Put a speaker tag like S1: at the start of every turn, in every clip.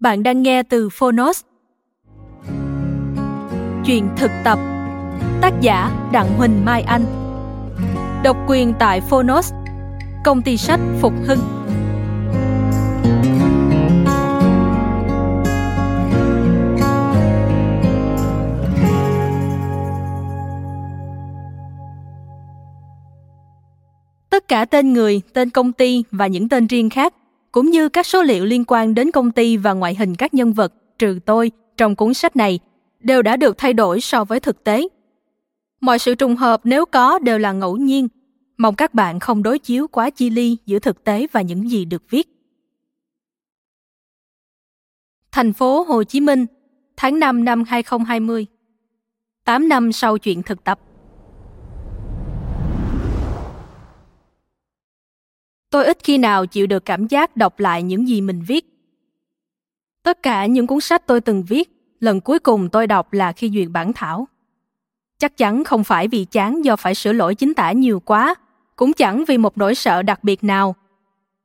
S1: Bạn đang nghe từ Phonos. Chuyện thực tập. Tác giả Đặng Huỳnh Mai Anh. Độc quyền tại Phonos. Công ty sách Phục Hưng. Tất cả tên người, tên công ty và những tên riêng khác cũng như các số liệu liên quan đến công ty và ngoại hình các nhân vật trừ tôi trong cuốn sách này đều đã được thay đổi so với thực tế. Mọi sự trùng hợp nếu có đều là ngẫu nhiên. Mong các bạn không đối chiếu quá chi ly giữa thực tế và những gì được viết. Thành phố Hồ Chí Minh, tháng 5 năm 2020. 8 năm sau chuyện thực tập. Tôi ít khi nào chịu được cảm giác đọc lại những gì mình viết. Tất cả những cuốn sách tôi từng viết, lần cuối cùng tôi đọc là khi duyệt bản thảo. Chắc chắn không phải vì chán do phải sửa lỗi chính tả nhiều quá, cũng chẳng vì một nỗi sợ đặc biệt nào.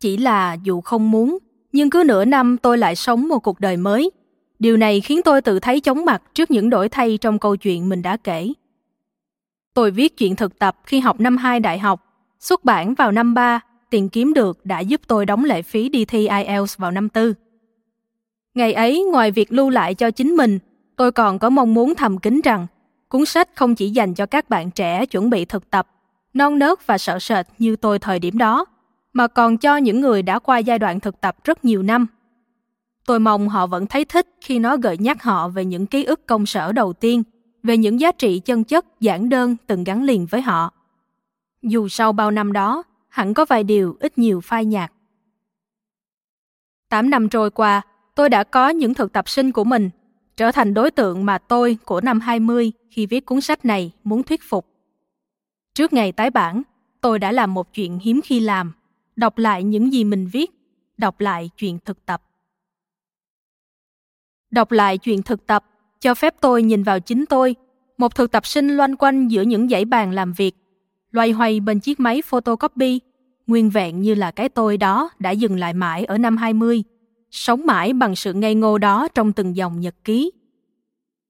S1: Chỉ là dù không muốn, nhưng cứ nửa năm tôi lại sống một cuộc đời mới. Điều này khiến tôi tự thấy chóng mặt trước những đổi thay trong câu chuyện mình đã kể. Tôi viết chuyện thực tập khi học năm 2 đại học, xuất bản vào năm 3 tiền kiếm được đã giúp tôi đóng lệ phí đi thi IELTS vào năm tư. Ngày ấy, ngoài việc lưu lại cho chính mình, tôi còn có mong muốn thầm kín rằng cuốn sách không chỉ dành cho các bạn trẻ chuẩn bị thực tập, non nớt và sợ sệt như tôi thời điểm đó, mà còn cho những người đã qua giai đoạn thực tập rất nhiều năm. Tôi mong họ vẫn thấy thích khi nó gợi nhắc họ về những ký ức công sở đầu tiên, về những giá trị chân chất, giản đơn từng gắn liền với họ. Dù sau bao năm đó, hẳn có vài điều ít nhiều phai nhạt. Tám năm trôi qua, tôi đã có những thực tập sinh của mình, trở thành đối tượng mà tôi của năm 20 khi viết cuốn sách này muốn thuyết phục. Trước ngày tái bản, tôi đã làm một chuyện hiếm khi làm, đọc lại những gì mình viết, đọc lại chuyện thực tập. Đọc lại chuyện thực tập cho phép tôi nhìn vào chính tôi, một thực tập sinh loanh quanh giữa những dãy bàn làm việc loay hoay bên chiếc máy photocopy, nguyên vẹn như là cái tôi đó đã dừng lại mãi ở năm 20, sống mãi bằng sự ngây ngô đó trong từng dòng nhật ký.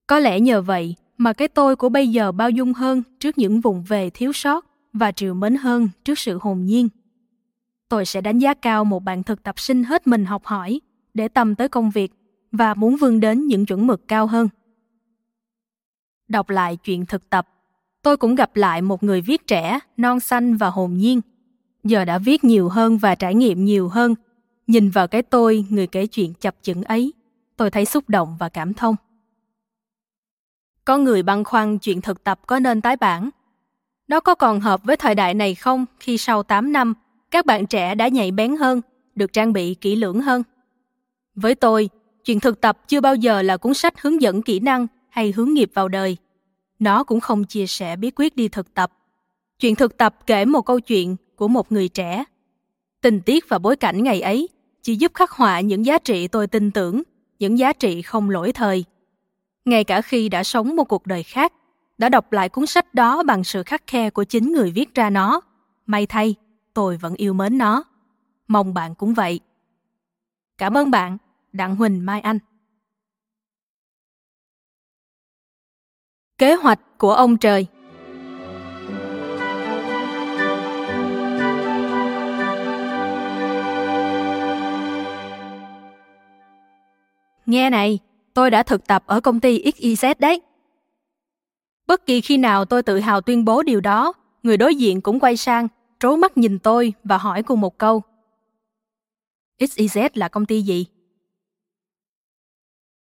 S1: Có lẽ nhờ vậy mà cái tôi của bây giờ bao dung hơn trước những vùng về thiếu sót và trìu mến hơn trước sự hồn nhiên. Tôi sẽ đánh giá cao một bạn thực tập sinh hết mình học hỏi để tâm tới công việc và muốn vươn đến những chuẩn mực cao hơn. Đọc lại chuyện thực tập tôi cũng gặp lại một người viết trẻ, non xanh và hồn nhiên. Giờ đã viết nhiều hơn và trải nghiệm nhiều hơn. Nhìn vào cái tôi, người kể chuyện chập chững ấy, tôi thấy xúc động và cảm thông. Có người băn khoăn chuyện thực tập có nên tái bản. Nó có còn hợp với thời đại này không khi sau 8 năm, các bạn trẻ đã nhạy bén hơn, được trang bị kỹ lưỡng hơn? Với tôi, chuyện thực tập chưa bao giờ là cuốn sách hướng dẫn kỹ năng hay hướng nghiệp vào đời – nó cũng không chia sẻ bí quyết đi thực tập. Chuyện thực tập kể một câu chuyện của một người trẻ. Tình tiết và bối cảnh ngày ấy chỉ giúp khắc họa những giá trị tôi tin tưởng, những giá trị không lỗi thời. Ngay cả khi đã sống một cuộc đời khác, đã đọc lại cuốn sách đó bằng sự khắc khe của chính người viết ra nó. May thay, tôi vẫn yêu mến nó. Mong bạn cũng vậy. Cảm ơn bạn, Đặng Huỳnh Mai Anh. Kế hoạch của ông trời Nghe này, tôi đã thực tập ở công ty XYZ đấy. Bất kỳ khi nào tôi tự hào tuyên bố điều đó, người đối diện cũng quay sang, trố mắt nhìn tôi và hỏi cùng một câu. XYZ là công ty gì?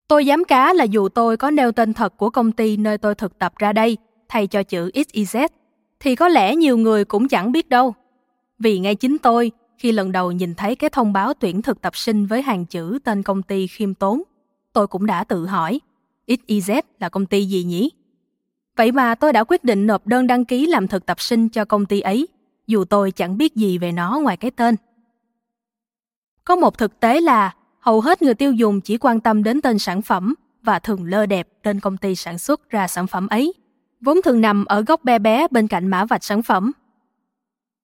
S1: Tôi dám cá là dù tôi có nêu tên thật của công ty nơi tôi thực tập ra đây, thay cho chữ XYZ, thì có lẽ nhiều người cũng chẳng biết đâu. Vì ngay chính tôi, khi lần đầu nhìn thấy cái thông báo tuyển thực tập sinh với hàng chữ tên công ty khiêm tốn, tôi cũng đã tự hỏi, XYZ là công ty gì nhỉ? Vậy mà tôi đã quyết định nộp đơn đăng ký làm thực tập sinh cho công ty ấy, dù tôi chẳng biết gì về nó ngoài cái tên. Có một thực tế là hầu hết người tiêu dùng chỉ quan tâm đến tên sản phẩm và thường lơ đẹp tên công ty sản xuất ra sản phẩm ấy, vốn thường nằm ở góc bé bé bên cạnh mã vạch sản phẩm.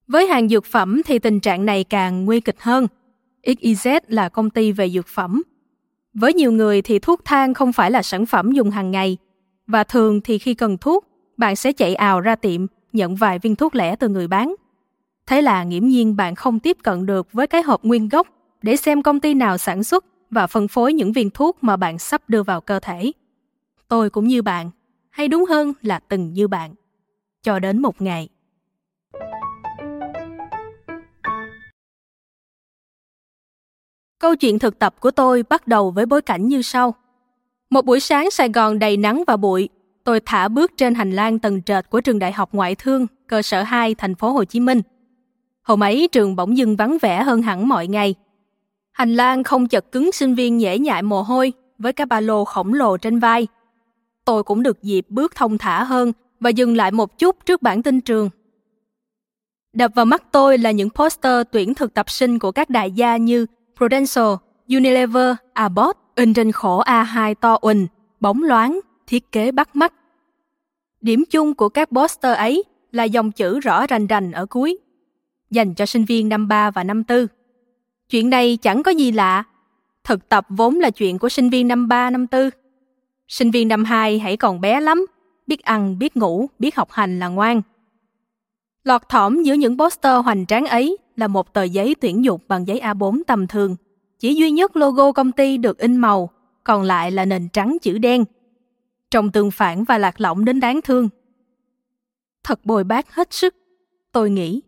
S1: Với hàng dược phẩm thì tình trạng này càng nguy kịch hơn. XYZ là công ty về dược phẩm. Với nhiều người thì thuốc thang không phải là sản phẩm dùng hàng ngày, và thường thì khi cần thuốc, bạn sẽ chạy ào ra tiệm nhận vài viên thuốc lẻ từ người bán. Thế là nghiễm nhiên bạn không tiếp cận được với cái hộp nguyên gốc để xem công ty nào sản xuất và phân phối những viên thuốc mà bạn sắp đưa vào cơ thể. Tôi cũng như bạn, hay đúng hơn là từng như bạn. Cho đến một ngày. Câu chuyện thực tập của tôi bắt đầu với bối cảnh như sau. Một buổi sáng Sài Gòn đầy nắng và bụi, tôi thả bước trên hành lang tầng trệt của trường Đại học Ngoại thương, cơ sở 2, thành phố Hồ Chí Minh. Hôm ấy trường bỗng dưng vắng vẻ hơn hẳn mọi ngày. Hành lang không chật cứng sinh viên nhễ nhại mồ hôi với cái ba lô khổng lồ trên vai. Tôi cũng được dịp bước thông thả hơn và dừng lại một chút trước bản tin trường. Đập vào mắt tôi là những poster tuyển thực tập sinh của các đại gia như Prudential, Unilever, Abbott in trên khổ A2 to uỳnh, bóng loáng, thiết kế bắt mắt. Điểm chung của các poster ấy là dòng chữ rõ rành rành ở cuối, dành cho sinh viên năm 3 và năm 4. Chuyện này chẳng có gì lạ, thực tập vốn là chuyện của sinh viên năm 3, năm 4. Sinh viên năm 2 hãy còn bé lắm, biết ăn, biết ngủ, biết học hành là ngoan. Lọt thỏm giữa những poster hoành tráng ấy là một tờ giấy tuyển dụng bằng giấy A4 tầm thường. Chỉ duy nhất logo công ty được in màu, còn lại là nền trắng chữ đen. Trông tương phản và lạc lõng đến đáng thương. Thật bồi bác hết sức, tôi nghĩ.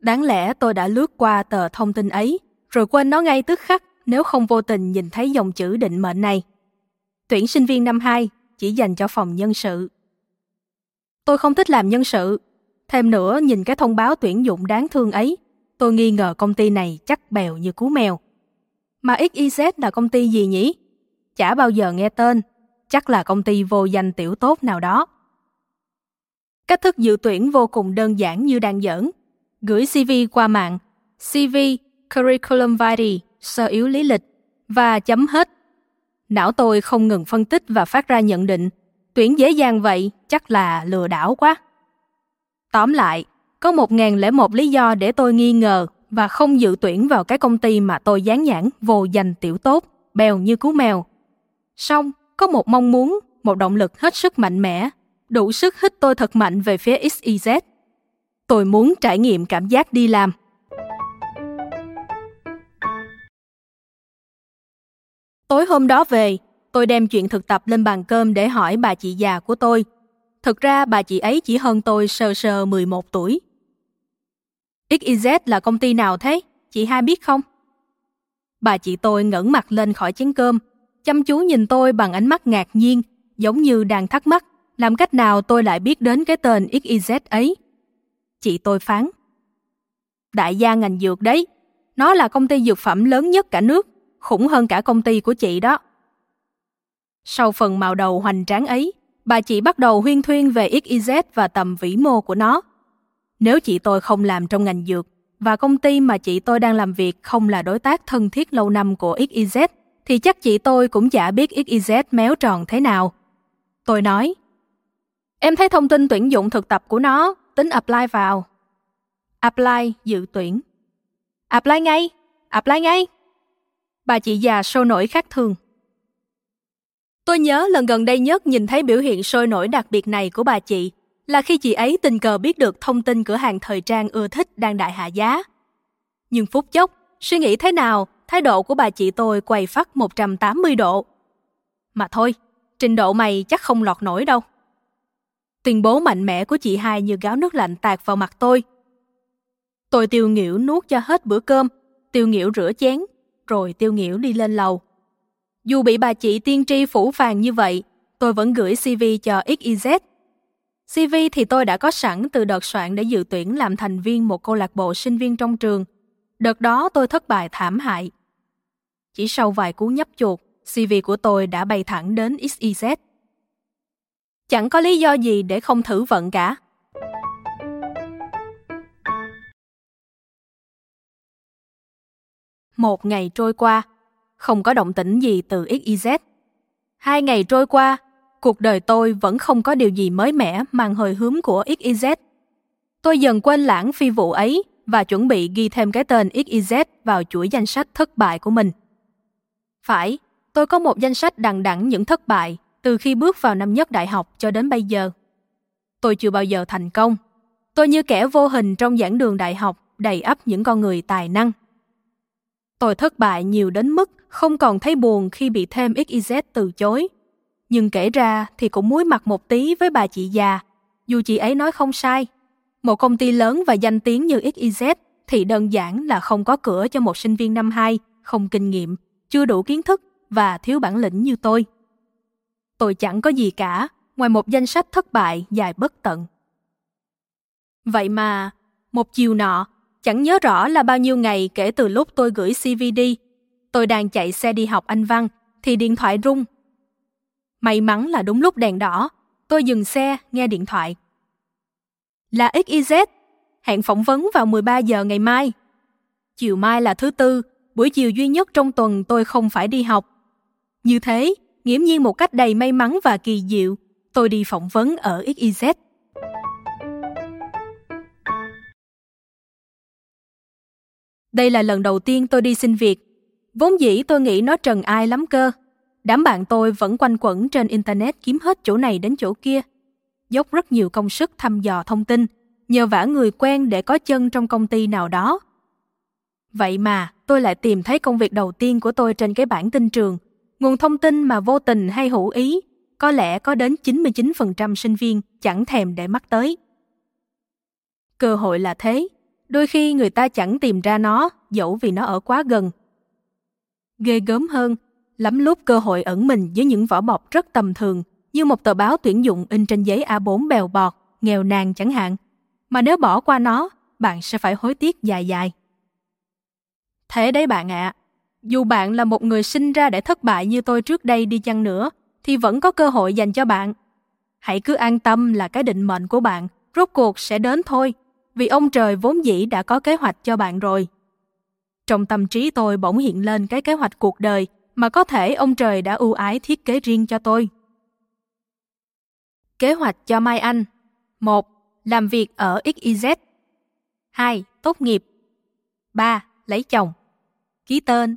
S1: Đáng lẽ tôi đã lướt qua tờ thông tin ấy, rồi quên nó ngay tức khắc nếu không vô tình nhìn thấy dòng chữ định mệnh này. Tuyển sinh viên năm 2 chỉ dành cho phòng nhân sự. Tôi không thích làm nhân sự. Thêm nữa, nhìn cái thông báo tuyển dụng đáng thương ấy, tôi nghi ngờ công ty này chắc bèo như cú mèo. Mà XYZ là công ty gì nhỉ? Chả bao giờ nghe tên, chắc là công ty vô danh tiểu tốt nào đó. Cách thức dự tuyển vô cùng đơn giản như đang giỡn. Gửi CV qua mạng, CV, curriculum vitae, sơ yếu lý lịch và chấm hết. Não tôi không ngừng phân tích và phát ra nhận định. Tuyển dễ dàng vậy, chắc là lừa đảo quá. Tóm lại, có một ngàn lẻ một lý do để tôi nghi ngờ và không dự tuyển vào cái công ty mà tôi dán nhãn vô danh tiểu tốt, bèo như cú mèo. Xong, có một mong muốn, một động lực hết sức mạnh mẽ, đủ sức hít tôi thật mạnh về phía XYZ. Tôi muốn trải nghiệm cảm giác đi làm. Tối hôm đó về, tôi đem chuyện thực tập lên bàn cơm để hỏi bà chị già của tôi. Thực ra bà chị ấy chỉ hơn tôi sơ sơ 11 tuổi. XYZ là công ty nào thế? Chị hai biết không? Bà chị tôi ngẩng mặt lên khỏi chén cơm, chăm chú nhìn tôi bằng ánh mắt ngạc nhiên, giống như đang thắc mắc làm cách nào tôi lại biết đến cái tên XYZ ấy. Chị tôi phán. Đại gia ngành dược đấy, nó là công ty dược phẩm lớn nhất cả nước, khủng hơn cả công ty của chị đó. Sau phần màu đầu hoành tráng ấy, bà chị bắt đầu huyên thuyên về XYZ và tầm vĩ mô của nó. Nếu chị tôi không làm trong ngành dược và công ty mà chị tôi đang làm việc không là đối tác thân thiết lâu năm của XYZ, thì chắc chị tôi cũng chả biết XYZ méo tròn thế nào. Tôi nói, em thấy thông tin tuyển dụng thực tập của nó, tính apply vào. Apply, dự tuyển. Apply ngay, apply ngay. Bà chị già sôi nổi khác thường. Tôi nhớ lần gần đây nhất nhìn thấy biểu hiện sôi nổi đặc biệt này của bà chị là khi chị ấy tình cờ biết được thông tin cửa hàng thời trang ưa thích đang đại hạ giá. Nhưng phút chốc, suy nghĩ thế nào thái độ của bà chị tôi quay phát 180 độ. Mà thôi, trình độ mày chắc không lọt nổi đâu. Tuyên bố mạnh mẽ của chị hai như gáo nước lạnh tạt vào mặt tôi. Tôi tiêu nghỉu nuốt cho hết bữa cơm, tiêu nghỉu rửa chén, rồi tiêu nghỉu đi lên lầu. Dù bị bà chị tiên tri phủ phàng như vậy, tôi vẫn gửi CV cho XYZ. CV thì tôi đã có sẵn từ đợt soạn để dự tuyển làm thành viên một câu lạc bộ sinh viên trong trường. Đợt đó tôi thất bại thảm hại. Chỉ sau vài cú nhấp chuột, CV của tôi đã bay thẳng đến XYZ. Chẳng có lý do gì để không thử vận cả. Một ngày trôi qua, không có động tĩnh gì từ XYZ. Hai ngày trôi qua, cuộc đời tôi vẫn không có điều gì mới mẻ mang hơi hướng của XYZ. Tôi dần quên lãng phi vụ ấy và chuẩn bị ghi thêm cái tên XYZ vào chuỗi danh sách thất bại của mình. Phải, tôi có một danh sách đằng đẵng những thất bại từ khi bước vào năm nhất đại học cho đến bây giờ. Tôi chưa bao giờ thành công. Tôi như kẻ vô hình trong giảng đường đại học đầy ắp những con người tài năng. Tôi thất bại nhiều đến mức không còn thấy buồn khi bị thêm XYZ từ chối. Nhưng kể ra thì cũng muối mặt một tí với bà chị già, dù chị ấy nói không sai. Một công ty lớn và danh tiếng như XYZ thì đơn giản là không có cửa cho một sinh viên năm 2, không kinh nghiệm, chưa đủ kiến thức và thiếu bản lĩnh như tôi. Tôi chẳng có gì cả, ngoài một danh sách thất bại dài bất tận. Vậy mà, một chiều nọ, chẳng nhớ rõ là bao nhiêu ngày kể từ lúc tôi gửi CV đi, tôi đang chạy xe đi học Anh văn thì điện thoại rung. May mắn là đúng lúc đèn đỏ, tôi dừng xe nghe điện thoại. Là XYZ, hẹn phỏng vấn vào 13 giờ ngày mai. Chiều mai là thứ tư, buổi chiều duy nhất trong tuần tôi không phải đi học. Như thế, nghiễm nhiên một cách đầy may mắn và kỳ diệu, tôi đi phỏng vấn ở XYZ. Đây là lần đầu tiên tôi đi xin việc. Vốn dĩ tôi nghĩ nó trần ai lắm cơ. Đám bạn tôi vẫn quanh quẩn trên Internet kiếm hết chỗ này đến chỗ kia. Dốc rất nhiều công sức thăm dò thông tin, nhờ vả người quen để có chân trong công ty nào đó. Vậy mà tôi lại tìm thấy công việc đầu tiên của tôi trên cái bảng tin trường, nguồn thông tin mà vô tình hay hữu ý, có lẽ có đến 99% sinh viên chẳng thèm để mắt tới. Cơ hội là thế, đôi khi người ta chẳng tìm ra nó dẫu vì nó ở quá gần. Ghê gớm hơn, lắm lúc cơ hội ẩn mình dưới những vỏ bọc rất tầm thường như một tờ báo tuyển dụng in trên giấy A4 bèo bọt, nghèo nàn chẳng hạn. Mà nếu bỏ qua nó, bạn sẽ phải hối tiếc dài dài. Thế đấy bạn ạ, à, dù bạn là một người sinh ra để thất bại như tôi trước đây đi chăng nữa, thì vẫn có cơ hội dành cho bạn. Hãy cứ an tâm là cái định mệnh của bạn rốt cuộc sẽ đến thôi, vì ông trời vốn dĩ đã có kế hoạch cho bạn rồi. Trong tâm trí tôi bỗng hiện lên cái kế hoạch cuộc đời mà có thể ông trời đã ưu ái thiết kế riêng cho tôi. Kế hoạch cho Mai Anh 1. Làm việc ở XYZ 2. Tốt nghiệp 3. Lấy chồng Ký tên